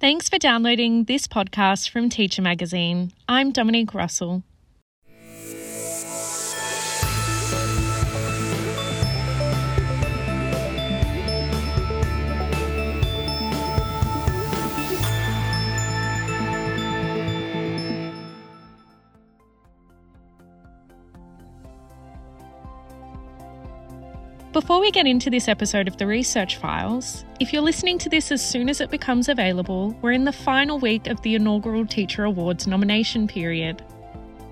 Thanks for downloading this podcast from Teacher Magazine. I'm Dominique Russell. Before we get into this episode of the Research Files, if you're listening to this as soon as it becomes available, we're in the final week of the inaugural Teacher Awards nomination period.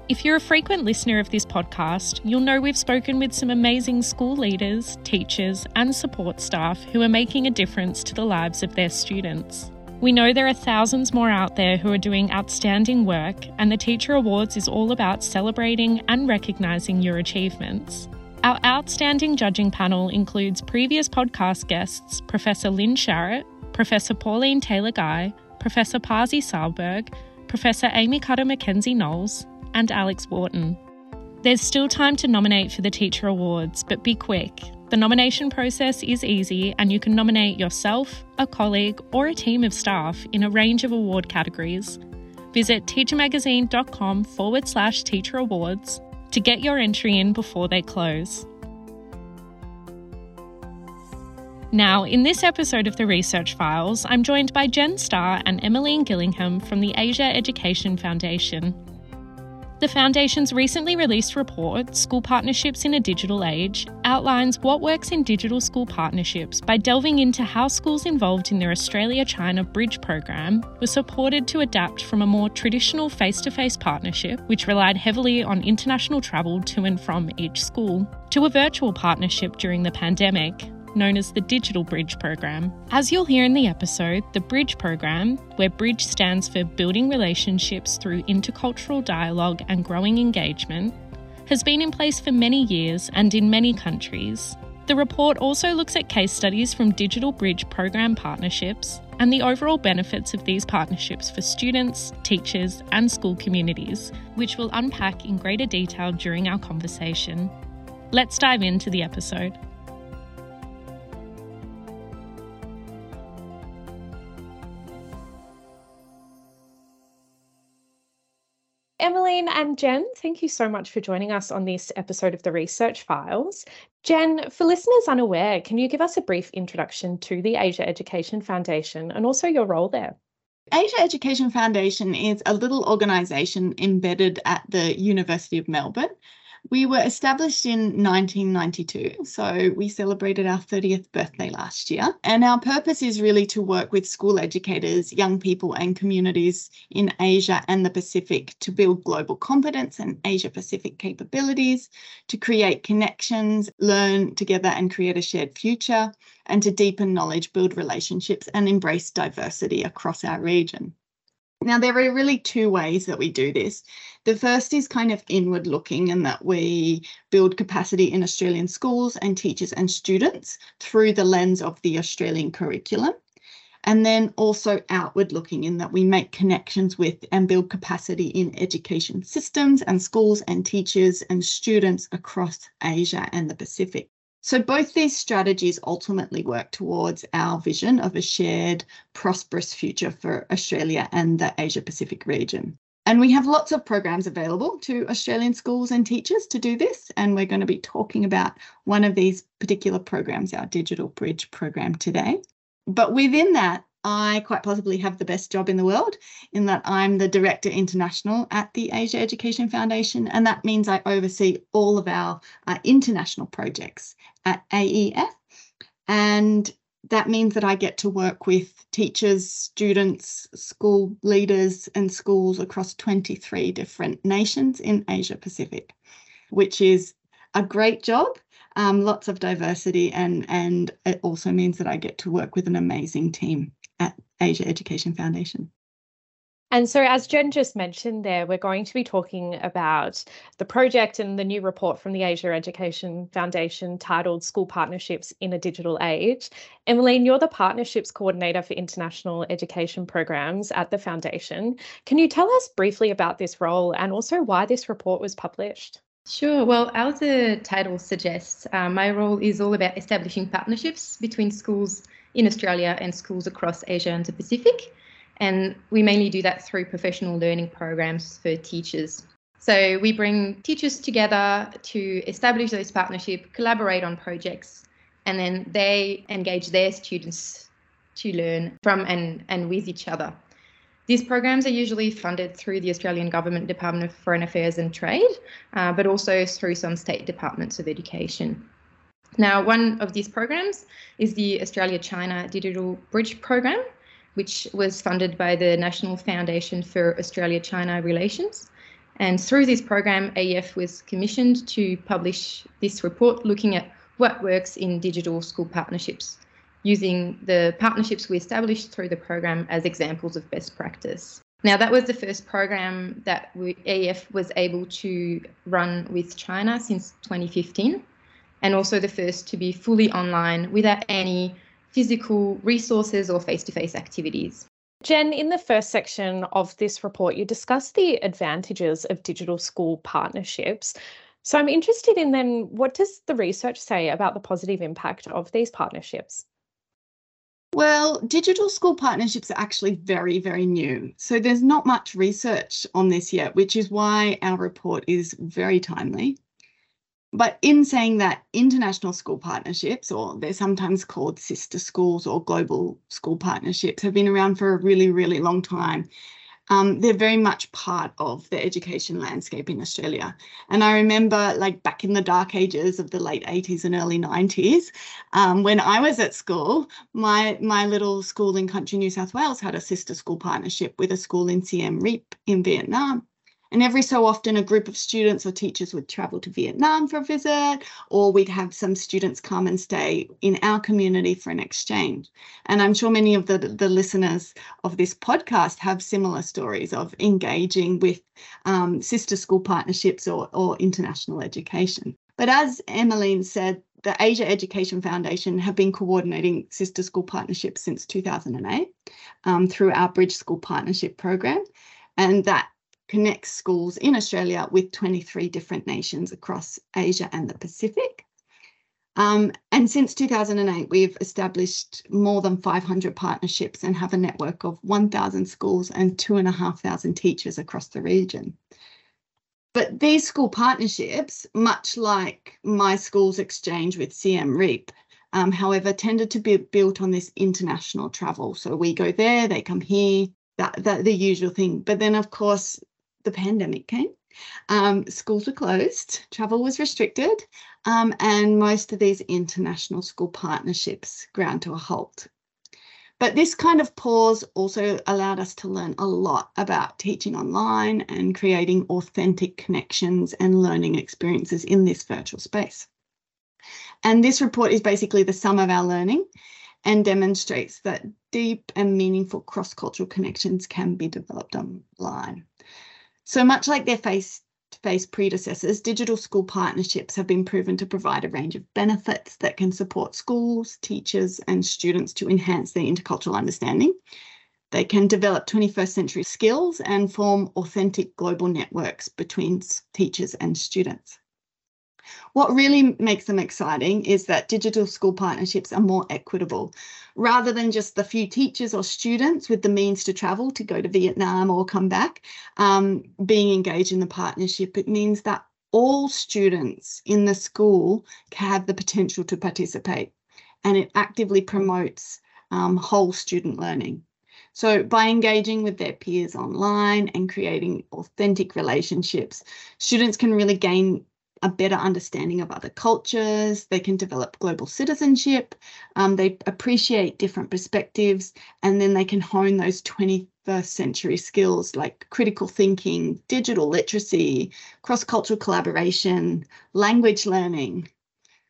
If you're a frequent listener of this podcast, you'll know we've spoken with some amazing school leaders, teachers, and support staff who are making a difference to the lives of their students. We know there are thousands more out there who are doing outstanding work, and the Teacher Awards is all about celebrating and recognising your achievements. Our outstanding judging panel includes previous podcast guests Professor Lyn Sharratt, Professor Pauline Taylor Guy, Professor Pasi Sahlberg, Professor Amy Cutter Mackenzie Knowles, and Alex Wharton. There's still time to nominate for the Teacher Awards, but be quick. The nomination process is easy, and you can nominate yourself, a colleague, or a team of staff in a range of award categories. Visit teachermagazine.com forward slash teacher awards to get your entry in before they close. Now, in this episode of the Research Files, I'm joined by Jen Star and Emeline Gillingham from the Asia Education Foundation. The Foundation's recently released report, School Partnerships in a Digital Age, outlines what works in digital school partnerships by delving into how schools involved in their Australia China Bridge program were supported to adapt from a more traditional face to face partnership, which relied heavily on international travel to and from each school, to a virtual partnership during the pandemic, known as the Digital Bridge Program. As you'll hear in the episode, the Bridge Program, where Bridge stands for Building Relationships Through Intercultural Dialogue and Growing Engagement, has been in place for many years and in many countries. The report also looks at case studies from Digital Bridge program partnerships and the overall benefits of these partnerships for students, teachers, and school communities, which we'll unpack in greater detail during our conversation. Let's dive into the episode. Emeline and Jen, thank you so much for joining us on this episode of the Research Files. Jen, for listeners unaware, can you give us a brief introduction to the Asia Education Foundation and also your role there? Asia Education Foundation is a little organisation embedded at the University of Melbourne we were established in 1992, so we celebrated our 30th birthday last year. And our purpose is really to work with school educators, young people, and communities in Asia and the Pacific to build global competence and Asia Pacific capabilities, to create connections, learn together, and create a shared future, and to deepen knowledge, build relationships, and embrace diversity across our region. Now, there are really two ways that we do this. The first is kind of inward looking, and that we build capacity in Australian schools and teachers and students through the lens of the Australian curriculum. And then also outward looking, in that we make connections with and build capacity in education systems and schools and teachers and students across Asia and the Pacific. So both these strategies ultimately work towards our vision of a shared, prosperous future for Australia and the Asia Pacific region. And we have lots of programs available to Australian schools and teachers to do this. And we're going to be talking about one of these particular programs, our Digital Bridge program today. But within that, I quite possibly have the best job in the world in that I'm the Director International at the Asia Education Foundation, and that means I oversee all of our uh, international projects at AEF. And that means that I get to work with teachers, students, school leaders, and schools across 23 different nations in Asia Pacific, which is a great job. Um, lots of diversity, and, and it also means that I get to work with an amazing team at Asia Education Foundation. And so, as Jen just mentioned there, we're going to be talking about the project and the new report from the Asia Education Foundation titled School Partnerships in a Digital Age. Emeline, you're the Partnerships Coordinator for International Education Programs at the Foundation. Can you tell us briefly about this role and also why this report was published? Sure. Well, as the title suggests, uh, my role is all about establishing partnerships between schools in Australia and schools across Asia and the Pacific. And we mainly do that through professional learning programs for teachers. So we bring teachers together to establish those partnerships, collaborate on projects, and then they engage their students to learn from and, and with each other. These programs are usually funded through the Australian Government Department of Foreign Affairs and Trade, uh, but also through some state departments of education. Now, one of these programs is the Australia China Digital Bridge Program, which was funded by the National Foundation for Australia China Relations. And through this program, AEF was commissioned to publish this report looking at what works in digital school partnerships using the partnerships we established through the program as examples of best practice. Now, that was the first program that we, AEF was able to run with China since 2015, and also the first to be fully online without any physical resources or face to face activities. Jen, in the first section of this report, you discuss the advantages of digital school partnerships. So I'm interested in then what does the research say about the positive impact of these partnerships? Well, digital school partnerships are actually very, very new. So there's not much research on this yet, which is why our report is very timely. But in saying that, international school partnerships, or they're sometimes called sister schools or global school partnerships, have been around for a really, really long time um, they're very much part of the education landscape in Australia. And I remember, like back in the dark ages of the late 80s and early 90s, um, when I was at school, my my little school in country New South Wales had a sister school partnership with a school in Siem Reap in Vietnam. And every so often, a group of students or teachers would travel to Vietnam for a visit, or we'd have some students come and stay in our community for an exchange. And I'm sure many of the, the listeners of this podcast have similar stories of engaging with um, sister school partnerships or, or international education. But as Emeline said, the Asia Education Foundation have been coordinating sister school partnerships since 2008 um, through our Bridge School Partnership Program. And that connects schools in Australia with 23 different nations across Asia and the Pacific. Um, and since 2008, we've established more than 500 partnerships and have a network of 1,000 schools and 2,500 teachers across the region. But these school partnerships, much like my school's exchange with Siem Reap, um, however, tended to be built on this international travel. So we go there, they come here, that, that the usual thing. But then, of course, the pandemic came. Um, schools were closed, travel was restricted, um, and most of these international school partnerships ground to a halt. But this kind of pause also allowed us to learn a lot about teaching online and creating authentic connections and learning experiences in this virtual space. And this report is basically the sum of our learning and demonstrates that deep and meaningful cross cultural connections can be developed online. So much like their face to face predecessors, digital school partnerships have been proven to provide a range of benefits that can support schools, teachers, and students to enhance their intercultural understanding. They can develop 21st century skills and form authentic global networks between teachers and students. What really makes them exciting is that digital school partnerships are more equitable. Rather than just the few teachers or students with the means to travel to go to Vietnam or come back um, being engaged in the partnership, it means that all students in the school have the potential to participate and it actively promotes um, whole student learning. So, by engaging with their peers online and creating authentic relationships, students can really gain a better understanding of other cultures, they can develop global citizenship, um, they appreciate different perspectives, and then they can hone those 21st century skills like critical thinking, digital literacy, cross cultural collaboration, language learning.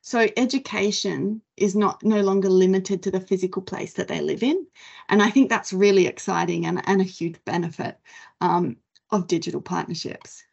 So education is not no longer limited to the physical place that they live in. And I think that's really exciting and, and a huge benefit um, of digital partnerships.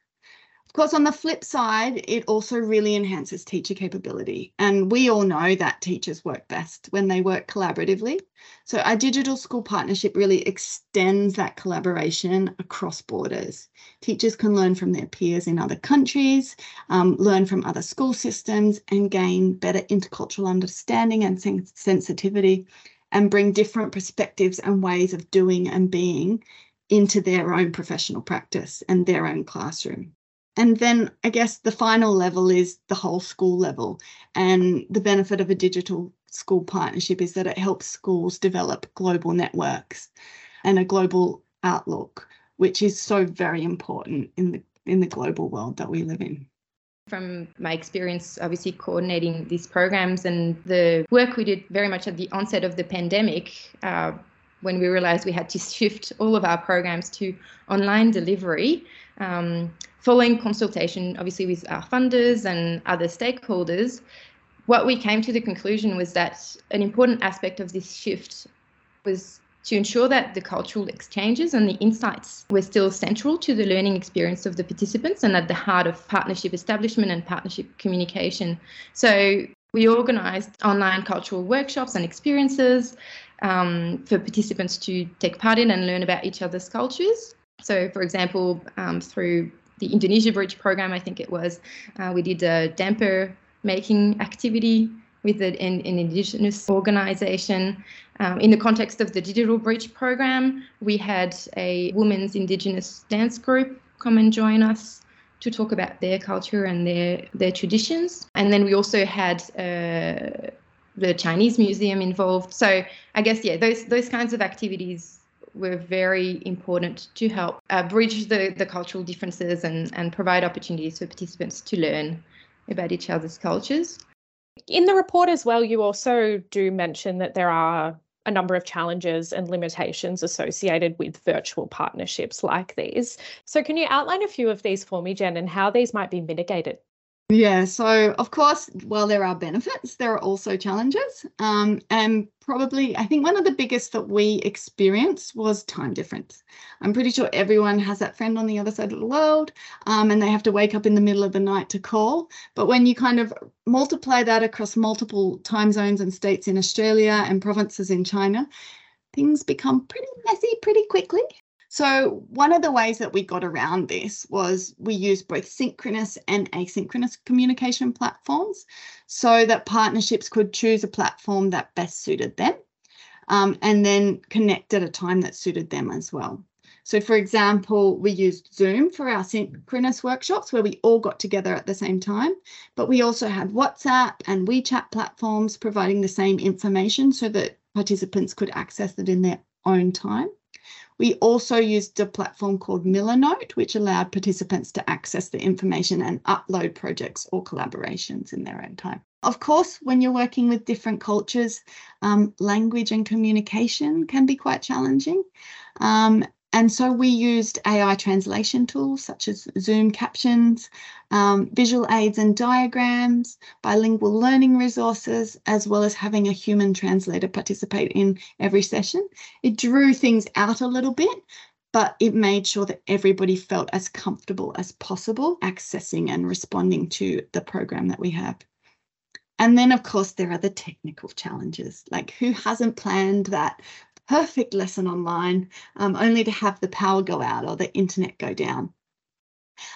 Of course, on the flip side, it also really enhances teacher capability. And we all know that teachers work best when they work collaboratively. So, our digital school partnership really extends that collaboration across borders. Teachers can learn from their peers in other countries, um, learn from other school systems, and gain better intercultural understanding and sen- sensitivity and bring different perspectives and ways of doing and being into their own professional practice and their own classroom. And then I guess the final level is the whole school level. And the benefit of a digital school partnership is that it helps schools develop global networks and a global outlook, which is so very important in the in the global world that we live in. From my experience, obviously coordinating these programs and the work we did very much at the onset of the pandemic, uh, when we realized we had to shift all of our programs to online delivery, um, following consultation, obviously, with our funders and other stakeholders, what we came to the conclusion was that an important aspect of this shift was to ensure that the cultural exchanges and the insights were still central to the learning experience of the participants and at the heart of partnership establishment and partnership communication. So we organised online cultural workshops and experiences um, for participants to take part in and learn about each other's cultures. So, for example, um, through the Indonesia Bridge program, I think it was, uh, we did a damper making activity with an, an Indigenous organisation. Um, in the context of the Digital Bridge program, we had a women's Indigenous dance group come and join us to talk about their culture and their their traditions. And then we also had uh, the Chinese museum involved. So I guess yeah, those those kinds of activities were very important to help uh, bridge the, the cultural differences and, and provide opportunities for participants to learn about each other's cultures. In the report as well, you also do mention that there are a number of challenges and limitations associated with virtual partnerships like these. So, can you outline a few of these for me, Jen, and how these might be mitigated? Yeah, so of course, while there are benefits, there are also challenges. Um, and probably, I think one of the biggest that we experienced was time difference. I'm pretty sure everyone has that friend on the other side of the world um, and they have to wake up in the middle of the night to call. But when you kind of multiply that across multiple time zones and states in Australia and provinces in China, things become pretty messy pretty quickly. So one of the ways that we got around this was we used both synchronous and asynchronous communication platforms so that partnerships could choose a platform that best suited them um, and then connect at a time that suited them as well. So for example, we used Zoom for our synchronous workshops where we all got together at the same time, but we also had WhatsApp and WeChat platforms providing the same information so that participants could access it in their own time. We also used a platform called Milanote, which allowed participants to access the information and upload projects or collaborations in their own time. Of course, when you're working with different cultures, um, language and communication can be quite challenging. Um, and so we used AI translation tools such as Zoom captions, um, visual aids and diagrams, bilingual learning resources, as well as having a human translator participate in every session. It drew things out a little bit, but it made sure that everybody felt as comfortable as possible accessing and responding to the program that we have. And then, of course, there are the technical challenges. Like, who hasn't planned that perfect lesson online um, only to have the power go out or the internet go down.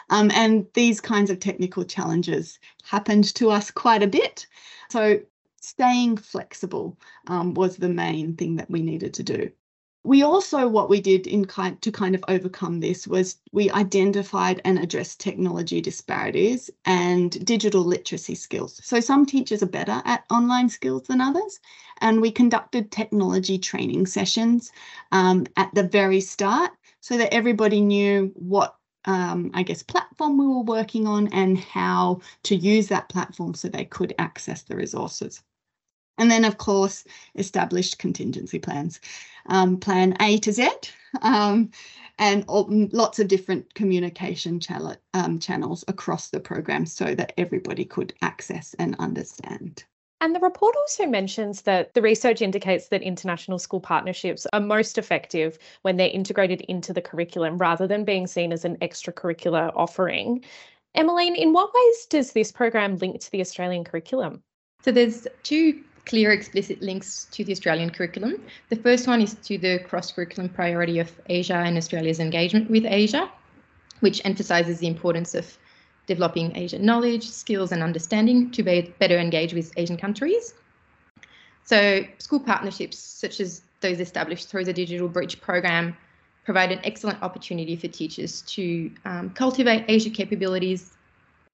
Um, and these kinds of technical challenges happened to us quite a bit. So staying flexible um, was the main thing that we needed to do we also what we did in kind to kind of overcome this was we identified and addressed technology disparities and digital literacy skills so some teachers are better at online skills than others and we conducted technology training sessions um, at the very start so that everybody knew what um, I guess, platform we were working on and how to use that platform so they could access the resources. And then, of course, established contingency plans, um, plan A to Z, um, and all, lots of different communication um, channels across the program so that everybody could access and understand. And the report also mentions that the research indicates that international school partnerships are most effective when they're integrated into the curriculum rather than being seen as an extracurricular offering. Emeline, in what ways does this program link to the Australian curriculum? So there's two clear explicit links to the Australian curriculum. The first one is to the cross-curriculum priority of Asia and Australia's engagement with Asia, which emphasises the importance of developing Asian knowledge, skills and understanding to be better engage with Asian countries. So, school partnerships, such as those established through the Digital Bridge program, provide an excellent opportunity for teachers to um, cultivate Asia capabilities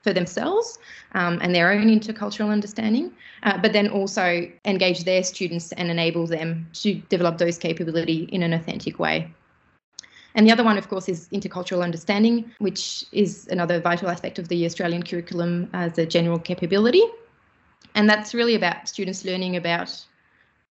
for themselves um, and their own intercultural understanding, uh, but then also engage their students and enable them to develop those capability in an authentic way. And the other one, of course, is intercultural understanding, which is another vital aspect of the Australian curriculum as a general capability. And that's really about students learning about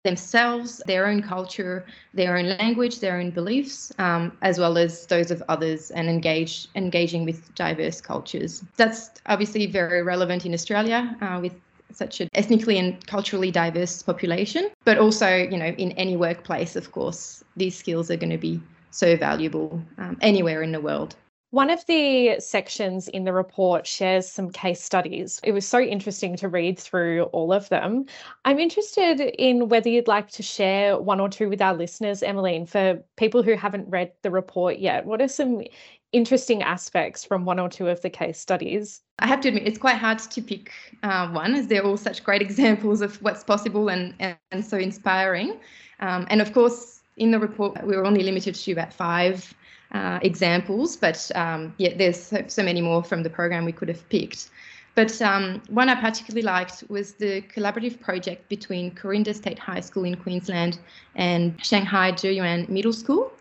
themselves, their own culture, their own language, their own beliefs, um, as well as those of others, and engage engaging with diverse cultures. That's obviously very relevant in Australia uh, with such an ethnically and culturally diverse population, but also, you know, in any workplace, of course, these skills are going to be so valuable um, anywhere in the world. One of the sections in the report shares some case studies. It was so interesting to read through all of them. I'm interested in whether you'd like to share one or two with our listeners, Emeline, for people who haven't read the report yet. What are some interesting aspects from one or two of the case studies? I have to admit, it's quite hard to pick uh, one, as they're all such great examples of what's possible and, and, and so inspiring. Um, and of course, in the report, we were only limited to about five uh, examples, but um, yeah, there's so, so, many more from the program we could have picked. But um, one I particularly liked was the collaborative project between Corinda State High School in Queensland and Shanghai Zheyuan Middle School.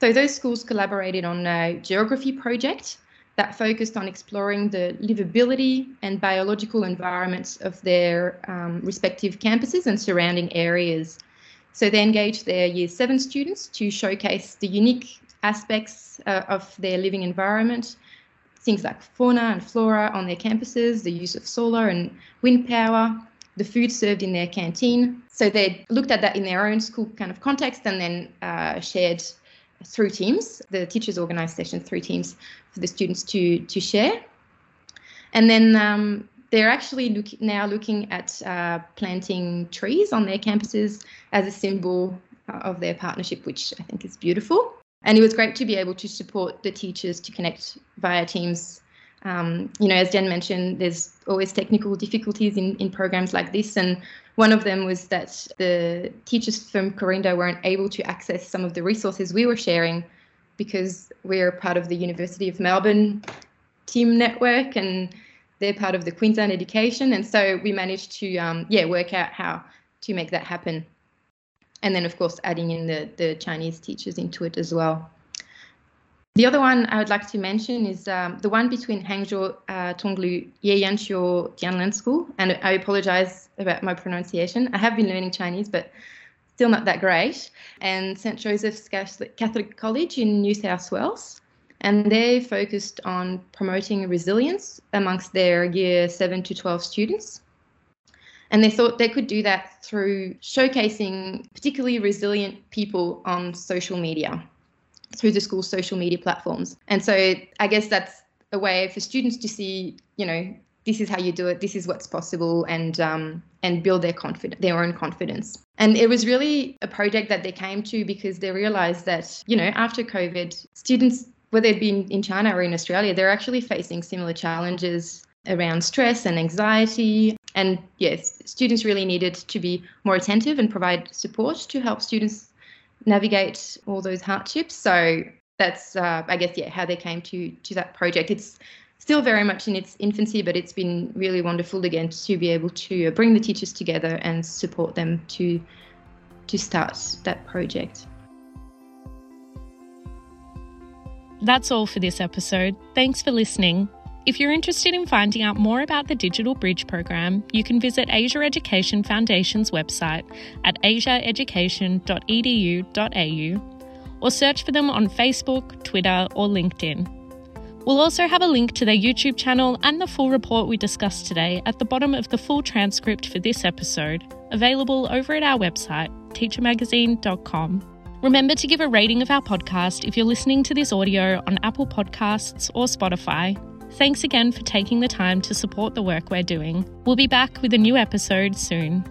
So those schools collaborated on a geography project that focused on exploring the livability and biological environments of their um, respective campuses and surrounding areas. So they engaged their year seven students to showcase the unique aspects uh, of their living environment, things like fauna and flora on their campuses, the use of solar and wind power, the food served in their canteen. So they looked at that in their own school kind of context and then uh, shared through teams. The teachers organised sessions through teams for the students to to share. And then um, they're actually look, now looking at uh, planting trees on their campuses as a symbol uh, of their partnership, which I think is beautiful. And it was great to be able to support the teachers to connect via Teams. Um, you know, as Jen mentioned, there's always technical difficulties in, in programs like this, and one of them was that the teachers from Corinda weren't able to access some of the resources we were sharing because we're part of the University of Melbourne team network. And they're part of the Queensland Education, and so we managed to um, yeah work out how to make that happen and then of course adding in the, the Chinese teachers into it as well. The other one I would like to mention is um, the one between Hangzhou uh, Tonglu Yeyanqiu Tianlan School, and I apologize about my pronunciation. I have been learning Chinese, but still not that great. And St Joseph's Catholic College in New South Wales, and they focused on promoting resilience amongst their year 7 to 12 students. And they thought they could do that through showcasing particularly resilient people on social media through the school's social media platforms. And so I guess that's a way for students to see, you know, this is how you do it, this is what's possible, and um, and build their confidence, their own confidence. And it was really a project that they came to because they realized that, you know, after COVID, students, whether it be in China or in Australia, they're actually facing similar challenges around stress and anxiety and yes, students really needed to be more attentive and provide support to help students navigate all those hardships. So that's, uh, I guess, yeah, how they came to to that project. It's still very much in its infancy, but it's been really wonderful again to be able to bring the teachers together and support them to to start that project. That's all for this episode. Thanks for listening. If you're interested in finding out more about the Digital Bridge program, you can visit Asia Education Foundation's website at asiaeducation.edu.au or search for them on Facebook, Twitter, or LinkedIn. We'll also have a link to their YouTube channel and the full report we discussed today at the bottom of the full transcript for this episode, available over at our website, teachermagazine.com. Remember to give a rating of our podcast if you're listening to this audio on Apple Podcasts or Spotify Thanks again for taking the time to support the work we're doing. We'll be back with a new episode soon.